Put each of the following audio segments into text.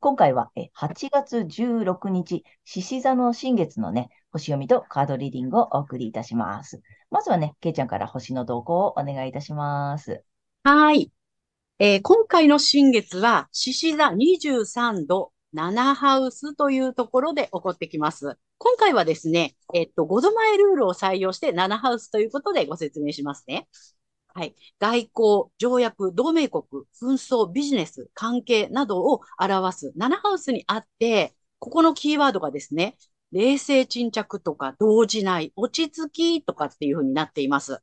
今回は8月16日、獅子座の新月のね、星読みとカードリーディングをお送りいたします。まずはね、けいちゃんから星の動向をお願いいたします。はい。えー、今回の新月は、獅子座23度7ハウスというところで起こってきます。今回はですね、えっと、5度前ルールを採用して7ハウスということでご説明しますね。はい。外交、条約、同盟国、紛争、ビジネス、関係などを表す7ハウスにあって、ここのキーワードがですね、冷静沈着とか動じない、落ち着きとかっていうふうになっています。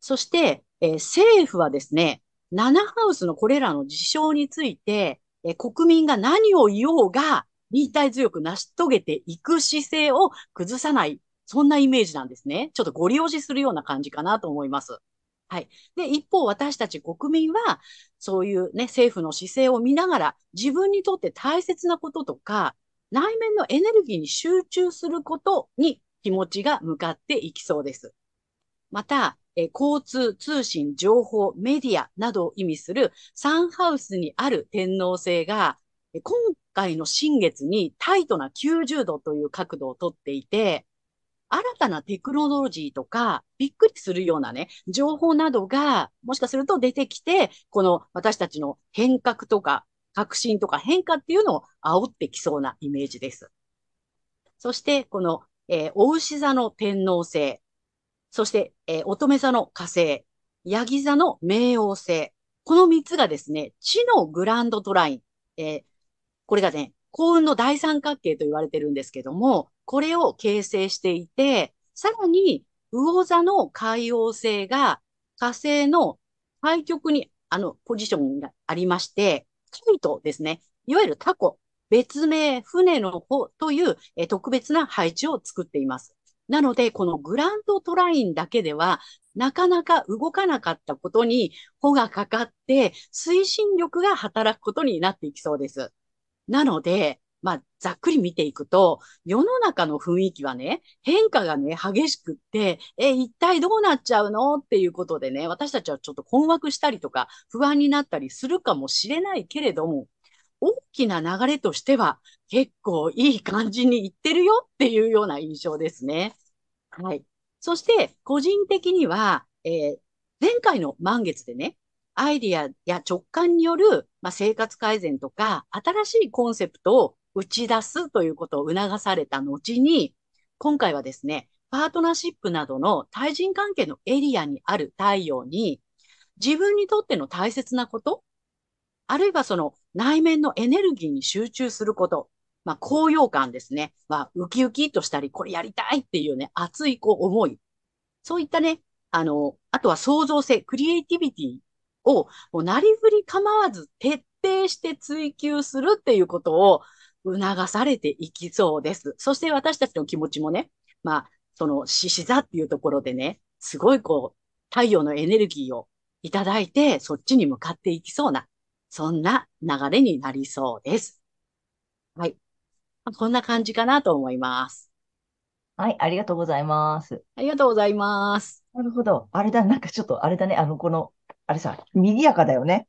そして、えー、政府はですね、7ハウスのこれらの事象について、えー、国民が何を言おうが、忍耐強く成し遂げていく姿勢を崩さない、そんなイメージなんですね。ちょっとご利用しするような感じかなと思います。はい。で、一方、私たち国民は、そういうね、政府の姿勢を見ながら、自分にとって大切なこととか、内面のエネルギーに集中することに気持ちが向かっていきそうです。また、え交通、通信、情報、メディアなどを意味するサンハウスにある天皇星が、今回の新月にタイトな90度という角度をとっていて、新たなテクノロジーとか、びっくりするようなね、情報などが、もしかすると出てきて、この私たちの変革とか、革新とか変化っていうのを煽ってきそうなイメージです。そして、この、えー、お牛座の天皇星、そして、えー、乙女座の火星、ヤギ座の冥王星、この三つがですね、地のグランドトライン、えー、これがね、幸運の大三角形と言われてるんですけども、これを形成していて、さらに、魚座の海王星が火星の対極に、あの、ポジションがありまして、カイトですね。いわゆるタコ、別名、船の方というえ特別な配置を作っています。なので、このグランドトラインだけでは、なかなか動かなかったことに、穂がかかって、推進力が働くことになっていきそうです。なので、まあ、ざっくり見ていくと、世の中の雰囲気はね、変化がね、激しくって、え、一体どうなっちゃうのっていうことでね、私たちはちょっと困惑したりとか、不安になったりするかもしれないけれども、大きな流れとしては、結構いい感じにいってるよっていうような印象ですね。はい。そして、個人的には、えー、前回の満月でね、アイディアや直感による、まあ、生活改善とか、新しいコンセプトを打ち出すということを促された後に、今回はですね、パートナーシップなどの対人関係のエリアにある太陽に、自分にとっての大切なこと、あるいはその内面のエネルギーに集中すること、まあ、高揚感ですね。まあ、ウキウキとしたり、これやりたいっていうね、熱いこう思い。そういったね、あの、あとは創造性、クリエイティビティを、もうなりふり構わず徹底して追求するっていうことを、促されていきそうです。そして私たちの気持ちもね、まあ、その獅子座っていうところでね、すごいこう、太陽のエネルギーをいただいて、そっちに向かっていきそうな、そんな流れになりそうです。はい。こんな感じかなと思います。はい、ありがとうございます。ありがとうございます。なるほど。あれだ、なんかちょっとあれだね、あの、この、あれさ、賑やかだよね。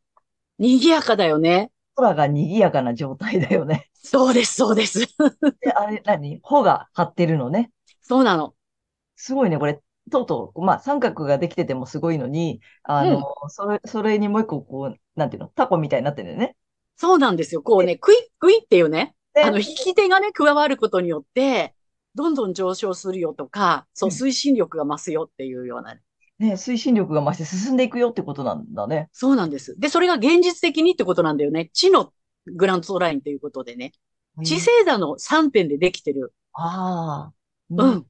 賑やかだよね。空が賑やかな状態だよね。そうです、そうです。で、あれ何？穂が張ってるのね。そうなの。すごいね、これ。とうとう、まあ、三角ができててもすごいのに、あの、うん、それ、それにもう一個、こう、なんていうの、タコみたいになってるよね。そうなんですよ。こうね、クイックイっていうね、あの、引き手がね、加わることによって、どんどん上昇するよとか、そう、推進力が増すよっていうような、ね、推進力が増して進んでいくよってことなんだね。そうなんです。で、それが現実的にってことなんだよね。地のグラントラインということでね。地星座の3点でできてる。ああ。うん。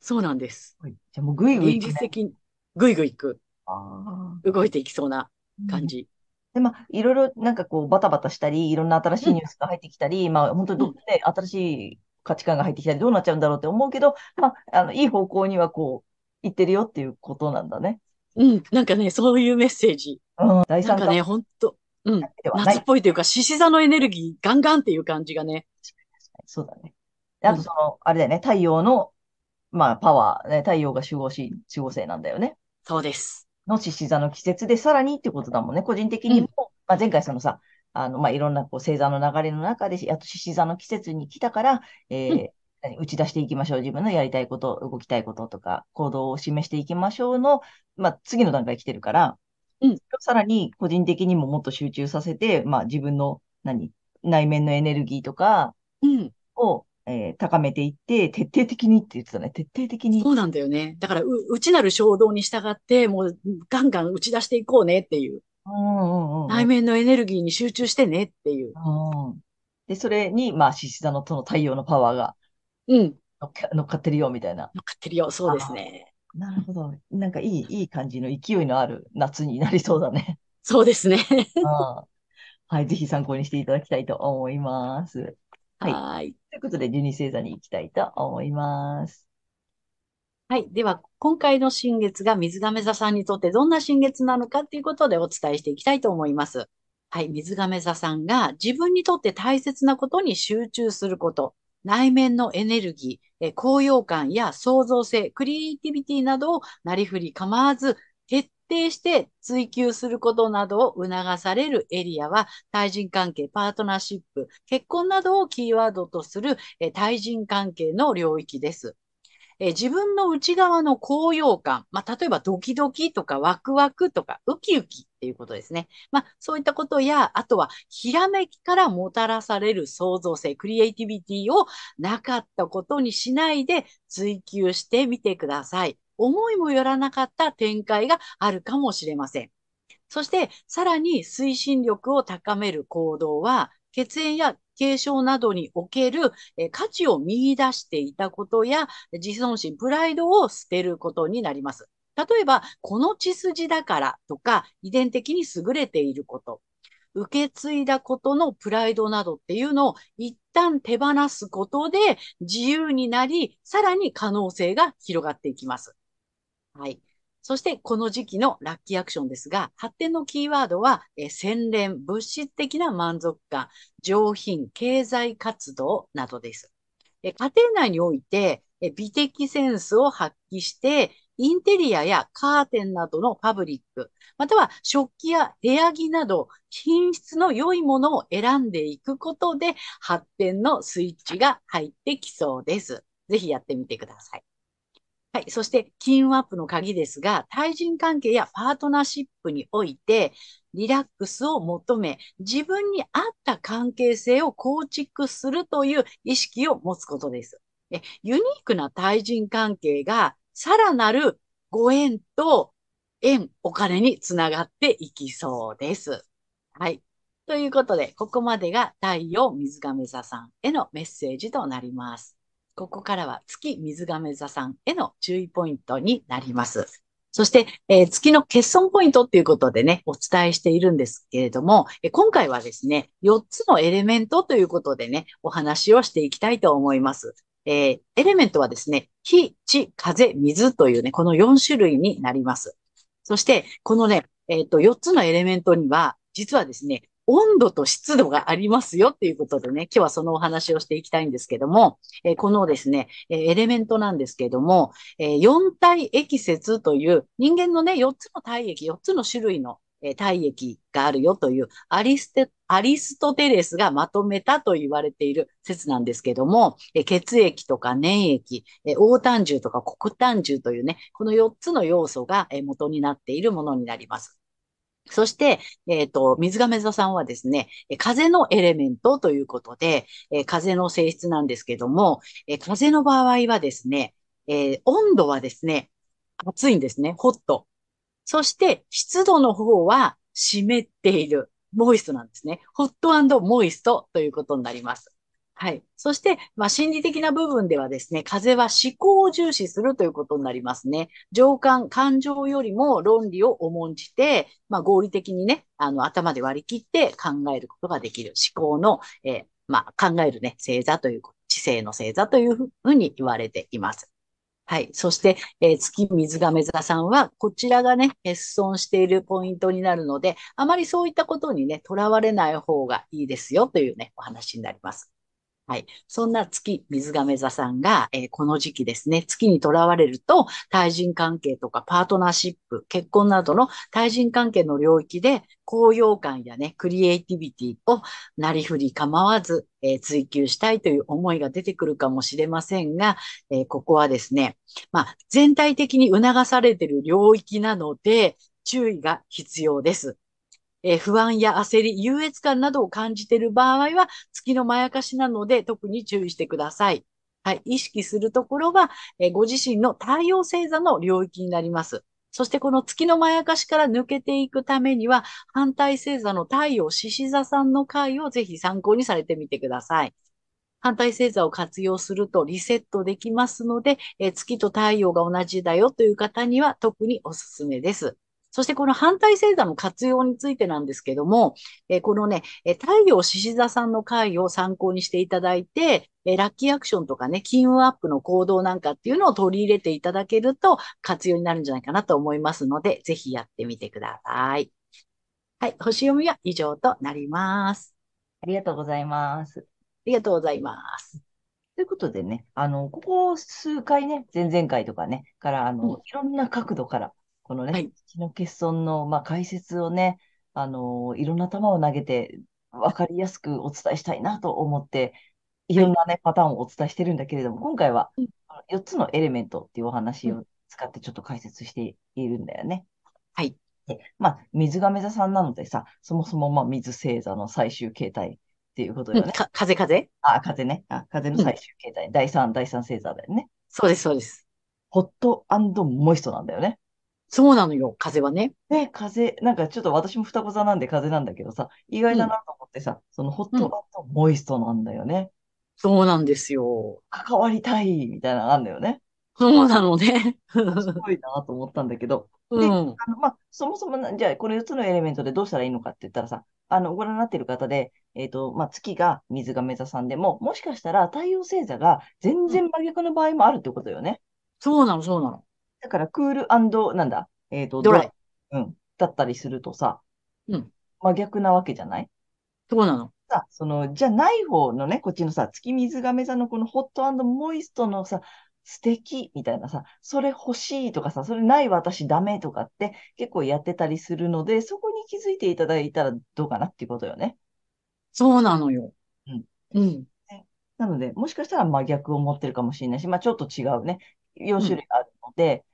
そうなんです。じゃあもうぐいぐいね。実的に、ぐいぐいいく、あ動いていきそうなあ。感じ。で、まあ、いろいろなんかこう、バタバタしたり、いろんな新しいニュースが入ってきたり、まあ、本当にど、うんね、新しい価値観が入ってきたり、どうなっちゃうんだろうって思うけど、まあ、あの、いい方向にはこう、行ってるよっていうことなんだね。うん。なんかね、そういうメッセージ。うん。第三感なんかね、ほんと、うん。夏っぽいというか、獅子座のエネルギーガンガンっていう感じがね。そうだね。であと、その、あれだよね、太陽の、まあ、パワー、ね、太陽が守護し、守護星なんだよね。そうです。の獅子座の季節でさらにってことだもんね。個人的にも、まあ、前回そのさ、あの、まあ、いろんなこう星座の流れの中で、やっと獅子座の季節に来たから、えーうん何打ち出していきましょう。自分のやりたいこと、動きたいこととか、行動を示していきましょうの、まあ、次の段階来てるから、うんさらに個人的にももっと集中させて、まあ、自分の、何、内面のエネルギーとかうん。を、えー高めていって、徹底的にって言ってたね。徹底的に。そうなんだよね。だから、う、内なる衝動に従って、もう、ガンガン打ち出していこうねっていう。うんうんうん内面のエネルギーに集中してねっていう。うんで、それに、まあ、獅子座のその太陽のパワーがうん。乗っか乗っかってるよ、みたいな。乗っかってるよ。そうですね。なるほど。なんかいい、いい感じの勢いのある夏になりそうだね。そうですね。うんはい、ぜひ参考にしていただきたいと思います。はいはーい。ということで、12星座に行きたいと思います。はい。では、今回の新月が水亀座さんにとってどんな新月なのかっていうことでお伝えしていきたいと思います。はい。水亀座さんが自分にとって大切なことに集中すること、内面のエネルギー、え高揚感や創造性、クリエイティビティなどをなりふり構わず徹底して追求することなどを促されるエリアは対人関係、パートナーシップ、結婚などをキーワードとするえ対人関係の領域です。えー自分の内側の高揚感、まあ、例えばドキドキとかワクワクとかウキウキっていうことですね。まあ、そういったことや、あとはひらめきからもたらされる創造性、クリエイティビティをなかったことにしないで追求してみてください。思いもよらなかった展開があるかもしれません。そして、さらに推進力を高める行動は、血縁や継承などにおける価値を見出していたことや、自尊心、プライドを捨てることになります。例えば、この血筋だからとか、遺伝的に優れていること、受け継いだことのプライドなどっていうのを一旦手放すことで自由になり、さらに可能性が広がっていきます。はい。そして、この時期のラッキーアクションですが、発展のキーワードは、えー洗練、物質的な満足感、上品、経済活動などです。え家庭内において、え美的センスを発揮して、インテリアやカーテンなどのファブリック、または食器や部屋着など品質の良いものを選んでいくことで発展のスイッチが入ってきそうです。ぜひやってみてください。はい。そして、金運アップの鍵ですが、対人関係やパートナーシップにおいて、リラックスを求め、自分に合った関係性を構築するという意識を持つことです。えユニークな対人関係が、さらなるご縁と縁、お金につながっていきそうです。はい。ということで、ここまでが太陽水亀座さんへのメッセージとなります。ここからは月水亀座さんへの注意ポイントになります。そして、えー月の欠損ポイントっていうことでね、お伝えしているんですけれども、え今回はですね、4つのエレメントということでね、お話をしていきたいと思います。えーエレメントはですね、火、地、風、水というね、この4種類になります。そして、このね、えっと、4つのエレメントには、実はですね、温度と湿度がありますよっていうことでね、今日はそのお話をしていきたいんですけども、えこのですね、えエレメントなんですけども、えー四体液説という人間のね、4つの体液、4つの種類のえ体液があるよというアリステ、アリストテレスがまとめたと言われている説なんですけども、え血液とか粘液、えー黄胆汁とか黒胆汁というね、この4つの要素がえ元になっているものになります。そして、えっ、と、水亀座さんはですね、風のエレメントということで、え風の性質なんですけども、え風の場合はですね、えー温度はですね、暑いんですね、ホット。そして、湿度の方は湿っている、モイストなんですね。ホットモイストということになります。はい。そして、まあ、心理的な部分ではですね、風は思考を重視するということになりますね。情感、感情よりも論理を重んじて、まあ、合理的にね、あの、頭で割り切って考えることができる思考の、えーまあ、考えるね、星座という、知性の星座というふうに言われています。はい。そして、えー月水亀座さんは、こちらがね、欠損しているポイントになるので、あまりそういったことにね、とらわれない方がいいですよというね、お話になります。はい。そんな月水亀座さんが、えーこの時期ですね、月にとらわれると、対人関係とかパートナーシップ、結婚などの対人関係の領域で、高揚感やね、クリエイティビティをなりふり構わず、えー追求したいという思いが出てくるかもしれませんが、えーここはですね、まあ、全体的に促されている領域なので、注意が必要です。えー不安や焦り、優越感などを感じている場合は、月のまやかしなので、特に注意してください。はい。意識するところは、えーご自身の太陽星座の領域になります。そしてこの月のまやかしから抜けていくためには、反対星座の太陽獅子座さんの回をぜひ参考にされてみてください。反対星座を活用するとリセットできますので、え月と太陽が同じだよという方には特におすすめです。そしてこの反対星座の活用についてなんですけども、えーこのね、えー太陽獅子座さんの回を参考にしていただいて、えーラッキーアクションとかね、金運アップの行動なんかっていうのを取り入れていただけると活用になるんじゃないかなと思いますので、ぜひやってみてください。はい、星読みは以上となります。ありがとうございます。ありがとうございます。ということでね、あの、ここ数回ね、前々回とかね、から、あうんの、いろんな角度から、このね、はい月の欠損の、まあ、解説をね、あの、いろんな球を投げて、わかりやすくお伝えしたいなと思って、いろんなね、パターンをお伝えしてるんだけれども、今回はうん、4つのエレメントっていうお話を使ってちょっと解説しているんだよね。はい。で、まあ、水亀座さんなのでさ、そもそも、まあ、水星座の最終形態っていうことよね。風風あ、風ね。あ、風の最終形態。第3、第3星座だよね。そうです、そうです。ホットモイストなんだよね。そうなのよ、風はね。で、風、なんかちょっと私も双子座なんで風なんだけどさ、意外だなと思ってさ、そのホットモイストなんだよね。そうなんですよ。関わりたいみたいなのがあるんだよね。そうなのね。すごいなと思ったんだけど、うん。あの、まあ、そもそもな、じゃあ、この4つのエレメントでどうしたらいいのかって言ったらさ、あの、ご覧になっている方で、えっと、まあ、月が水亀座さんでも、もしかしたら太陽星座が全然真逆の場合もあるってことよね。そうなの、そうなの。だから、クールなんだ、えっと、ドライ。うん、だったりするとさ、うん真逆なわけじゃない？そうなの。さ、その、じゃない方のね、こっちのさ、月水亀座のこのホットモイストのさ、素敵みたいなさ、それ欲しいとかさ、それない私ダメとかって結構やってたりするので、そこに気づいていただいたらどうかなっていうことよね。そうなのよ。うん。うん。なので、もしかしたら真逆を持ってるかもしれないし、まあちょっと違うね、4種類あるので、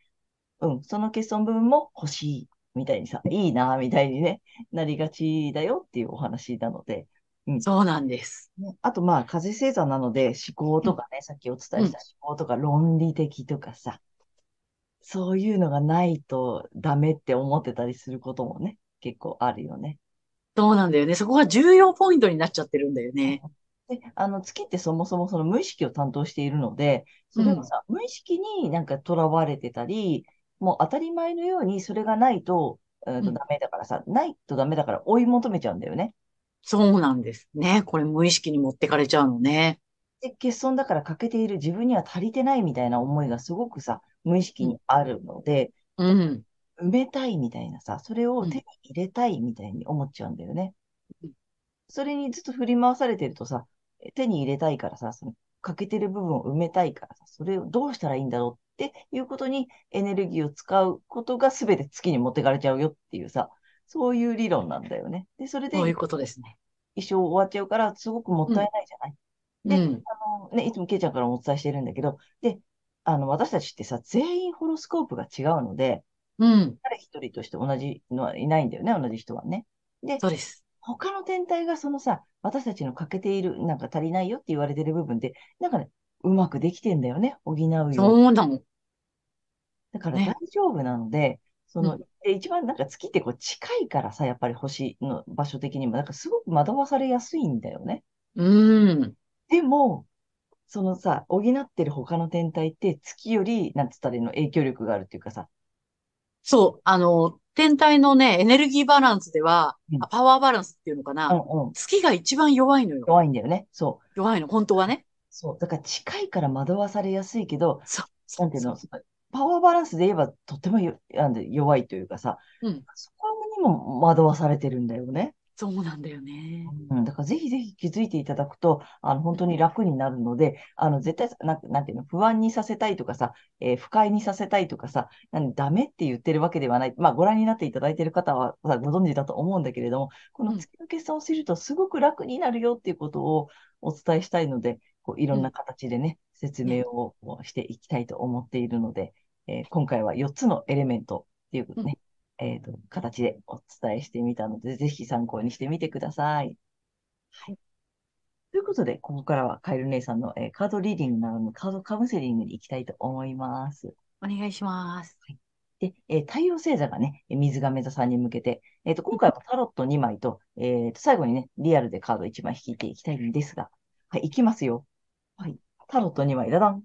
うん、その欠損部分も欲しいみたいにさ、いいなみたいにね、なりがちだよっていうお話なので、そうなんです。ね、あと、まあ、風星座なので、思考とかね、さっきお伝えした思考とか論理的とかさ、そういうのがないとダメって思ってたりすることもね、結構あるよね。そうなんだよね。そこが重要ポイントになっちゃってるんだよね。で、あの、月ってそもそもその無意識を担当しているので、それをさ、無意識になんか囚われてたり、もう当たり前のようにそれがないと、うんとうんダメだからさ、ないとダメだから追い求めちゃうんだよね。そうなんですね。これ無意識に持ってかれちゃうのね。で、欠損だから欠けている自分には足りてないみたいな思いがすごくさ、無意識にあるので、うん。埋めたいみたいなさ、それをうん手に入れたいみたいに思っちゃうんだよねうん。それにずっと振り回されてるとさ、手に入れたいからさ、その欠けてる部分を埋めたいからさ、それをどうしたらいいんだろうっていうことにエネルギーを使うことが全て月に持ってかれちゃうよっていうさ、そういう理論なんだよね。で、それでそういうことですね。一生終わっちゃうから、すごくもったいないじゃない。でうん。あのね、いつもケイちゃんからもお伝えしてるんだけど、で、あの、私たちってさ、全員ホロスコープが違うので、うん。誰一人として同じのはいないんだよね、同じ人はね。で、そうです。他の天体がそのさ、私たちの欠けている、なんか足りないよって言われてる部分で、なんかね、うまくできてんだよね、補うように。そうなの。だからね大丈夫なので、その、うんで一番なんか月ってこう近いからさ、やっぱり星の場所的にも、なんかすごく惑わされやすいんだよね。うん。でも、そのさ、補ってる他の天体って月より、なんつったらいいの、影響力があるっていうかさ、そう。あの、天体のね、エネルギーバランスでは、うんあパワーバランスっていうのかうんな。うん、月が一番弱いのよ。弱いんだよね。そう。弱いの、本当はね。そう。だから近いから惑わされやすいけど、そう。そなんていうの、そパワーバランスで言えばとてもよなんで弱いというかさ、うん。そこにも惑わされてるんだよね。そうなんだよね。うん、だからぜひぜひ気づいていただくと、あの、本当に楽になるので、あの、絶対、なんなんていうの、不安にさせたいとかさ、えー不快にさせたいとかさ、なんでダメって言ってるわけではない。まあ、ご覧になっていただいている方はさご存知だと思うんだけれども、このうん月の決算をするとすごく楽になるよっていうことをお伝えしたいので、こういろんな形でね、説明をしていきたいと思っているので、えー今回は4つのエレメントっていうね、えーと、形でお伝えしてみたので、ぜひ参考にしてみてください。はい。ということで、ここからはカエル姉さんの、えーカードリーディングならぬカードカウンセリングに行きたいと思います。お願いします。で、えー太陽星座がね、えー水亀座さんに向けて、えっ、と、今回はタロット2枚と、えっ、と、最後にね、リアルでカード1枚引いていきたいんですが、はい、いきますよ。はい。タロット2枚、ダダン。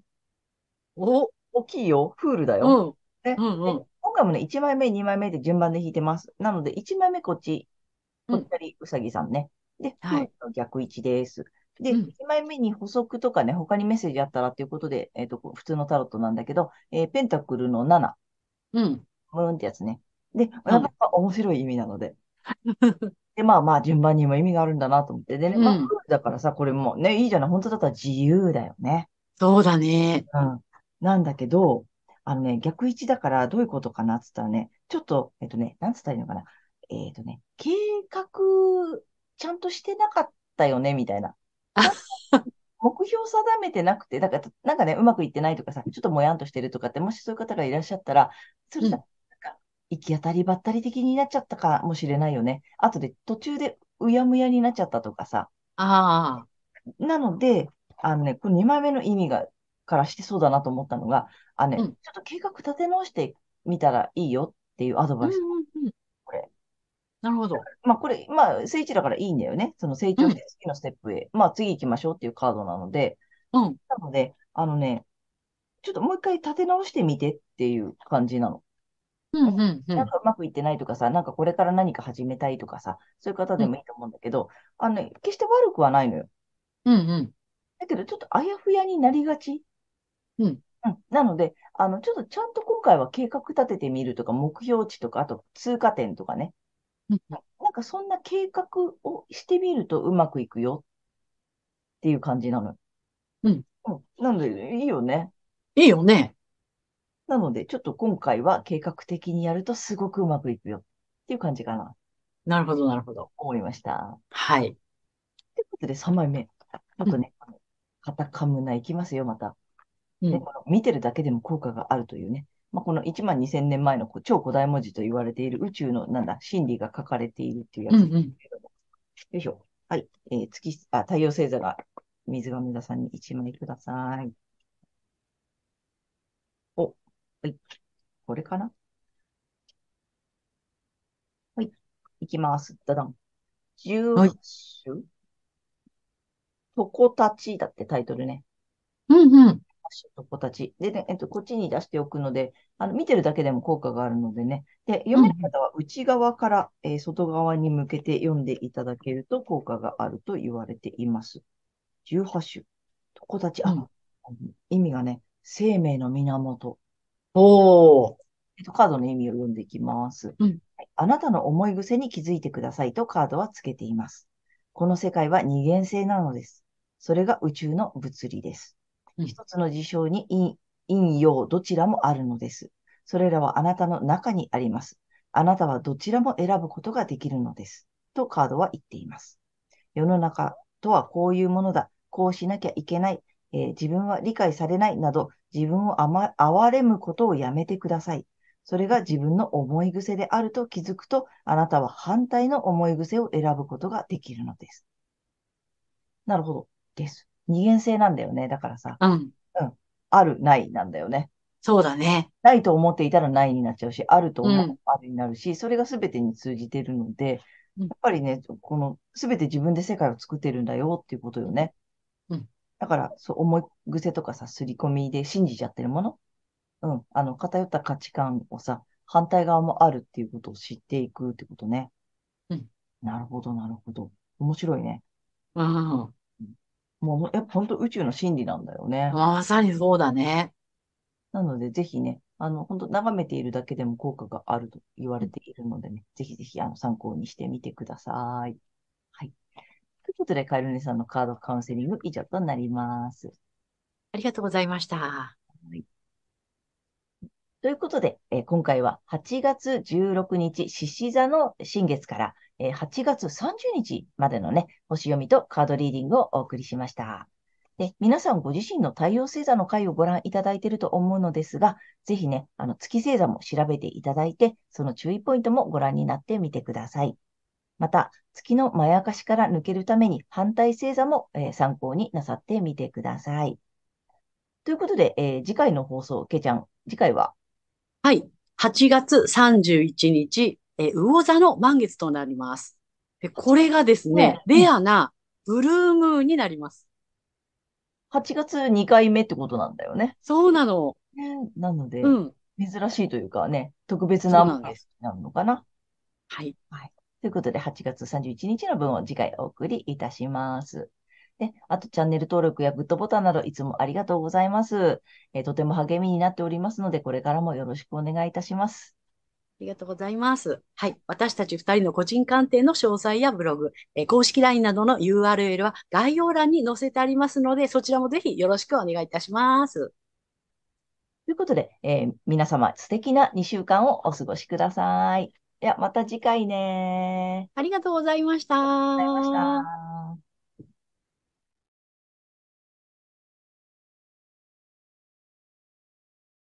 お、大きいよ。フールだうよ。ん。ねうんうんで今回もね、1枚目、2枚目で順番で引いてます。なので、1枚目こっち、ぽっちゃりうさぎさんね。で、はいフールの逆位置です。で、うん1枚目に補足とかね、他にメッセージあったらっていうことで、えっ、と、普通のタロットなんだけど、えーペンタクルの7、うん。ムーンってやつね。で、なかなか面白い意味なので。で、まあまあ、順番にも意味があるんだなと思って。でね、まあ、だからさ、これもね、いいじゃない？本当だったら自由だよね。そうだね。うん。なんだけど、あのね、逆位置だからどういうことかなって言ったらね、ちょっと、えっとね、なんつったらいいのかな？えっとね、計画、ちゃんとしてなかったよね、みたいな。目標定めてなくて、だから、なんかね、うまくいってないとかさ、ちょっともやんとしてるとかって、もしそういう方がいらっしゃったら、それさ、うん行き当たりばったり的になっちゃったかもしれないよね。後で途中でうやむやになっちゃったとかさ。ああ。なので、あのね、この2枚目の意味が、からしてそうだなと思ったのが、あのね、うんちょっと計画立て直してみたらいいよっていうアドうんバイス。うんうん。これ。なるほど。まあこれ、まあ、聖地だからいいんだよね。その成長して次のステップへ。まあ次行きましょうっていうカードなので、うん。なので、あのね、ちょっともう一回立て直してみてっていう感じなの。うんうんうん。なんかうまくいってないとかさ、なんかこれから何か始めたいとかさ、そういう方でもいいと思うんだけど、あのね、決して悪くはないのよ。うんうん。だけど、ちょっとあやふやになりがち。うん。うん。なので、あの、ちょっとちゃんと今回は計画立ててみるとか、目標値とか、あと通過点とかね。うんなんかそんな計画をしてみるとうまくいくよっていう感じなのよ。うん。うん。なので、いいよね。いいよね。なので、ちょっと今回は計画的にやるとすごくうまくいくよっていう感じかな。なるほど、なるほど。思いました。はい。ということで、3枚目。あとね、あのカタカムナいきますよ、また。で、うん。この見てるだけでも効果があるというね。まあ、この1万2000年前の超古代文字と言われている宇宙の、なんだ、真理が書かれているっていうやつうんうん。ですけども。よいしょ。はい。えー月、あ、太陽星座が水亀座さんに1枚ください。お、はい。これかな？はい。いきます。ダダン。はい18種とこたちだってタイトルね。うんうん。とこたち。でね、えっと、こっちに出しておくので、あの、見てるだけでも効果があるのでね。で、読める方は内側から、えー外側に向けて読んでいただけると効果があると言われています。18種。とこたち。あ、うん意味がね、生命の源。おー。えっと、カードの意味を読んでいきます。うんはいあなたの思い癖に気づいてくださいとカードはつけています。この世界は二元性なのです。それが宇宙の物理です。うん一つの事象に陰、陰陽どちらもあるのです。それらはあなたの中にあります。あなたはどちらも選ぶことができるのです。とカードは言っています。世の中とはこういうものだ。こうしなきゃいけない。えー自分は理解されないなど、自分をあま、憐れむことをやめてください。それが自分の思い癖であると気づくと、あなたは反対の思い癖を選ぶことができるのです。なるほど。です。二元性なんだよね。だからさ。うん。うん。ある、ないなんだよね。そうだね。ないと思っていたらないになっちゃうし、あると思うとあるになるし、うん、それが全てに通じているので、やっぱりね、この全て自分で世界を作ってるんだよっていうことよね。うん。だから、そう思い癖とかさ、刷り込みで信じちゃってるもの？うん。あの、偏った価値観をさ、反対側もあるっていうことを知っていくってことね。うん。なるほど、なるほど。面白いね。うん。もう、やっぱ本当宇宙の真理なんだよね。まさにそうだね。なので、ぜひね、あの、本当眺めているだけでも効果があると言われているのでね、ぜひぜひ、あの、参考にしてみてください。ということで、カエルネさんのカードカウンセリング以上となります。ありがとうございました。はい。ということで、えー、今回は8月16日、獅子座の新月から、えー、8月30日までのね、星読みとカードリーディングをお送りしました。で、皆さんご自身の太陽星座の回をご覧いただいていると思うのですが、ぜひね、あの月星座も調べていただいて、その注意ポイントもご覧になってみてください。また、月のまやかしから抜けるために反対星座も、えー、参考になさってみてください。ということで、えー、次回の放送、けちゃん、次回は？はい。8月31日、え魚座の満月となります。で、これがですね、レアなブルームーンになります。8月2回目ってことなんだよね。そうなの。なので、うん。珍しいというかね、特別な満月なのかな。はい。はい。ということで、8月31日の分を次回お送りいたします。で、あとチャンネル登録やグッドボタンなどいつもありがとうございます。えー、とても励みになっておりますので、これからもよろしくお願いいたします。ありがとうございます。はい。私たち二人の個人鑑定の詳細やブログ、えー、公式 LINE などの URL は概要欄に載せてありますので、そちらもぜひよろしくお願いいたします。ということで、えー、皆様素敵な2週間をお過ごしください。では、また次回ね。ありがとうございました。ありがとうございました。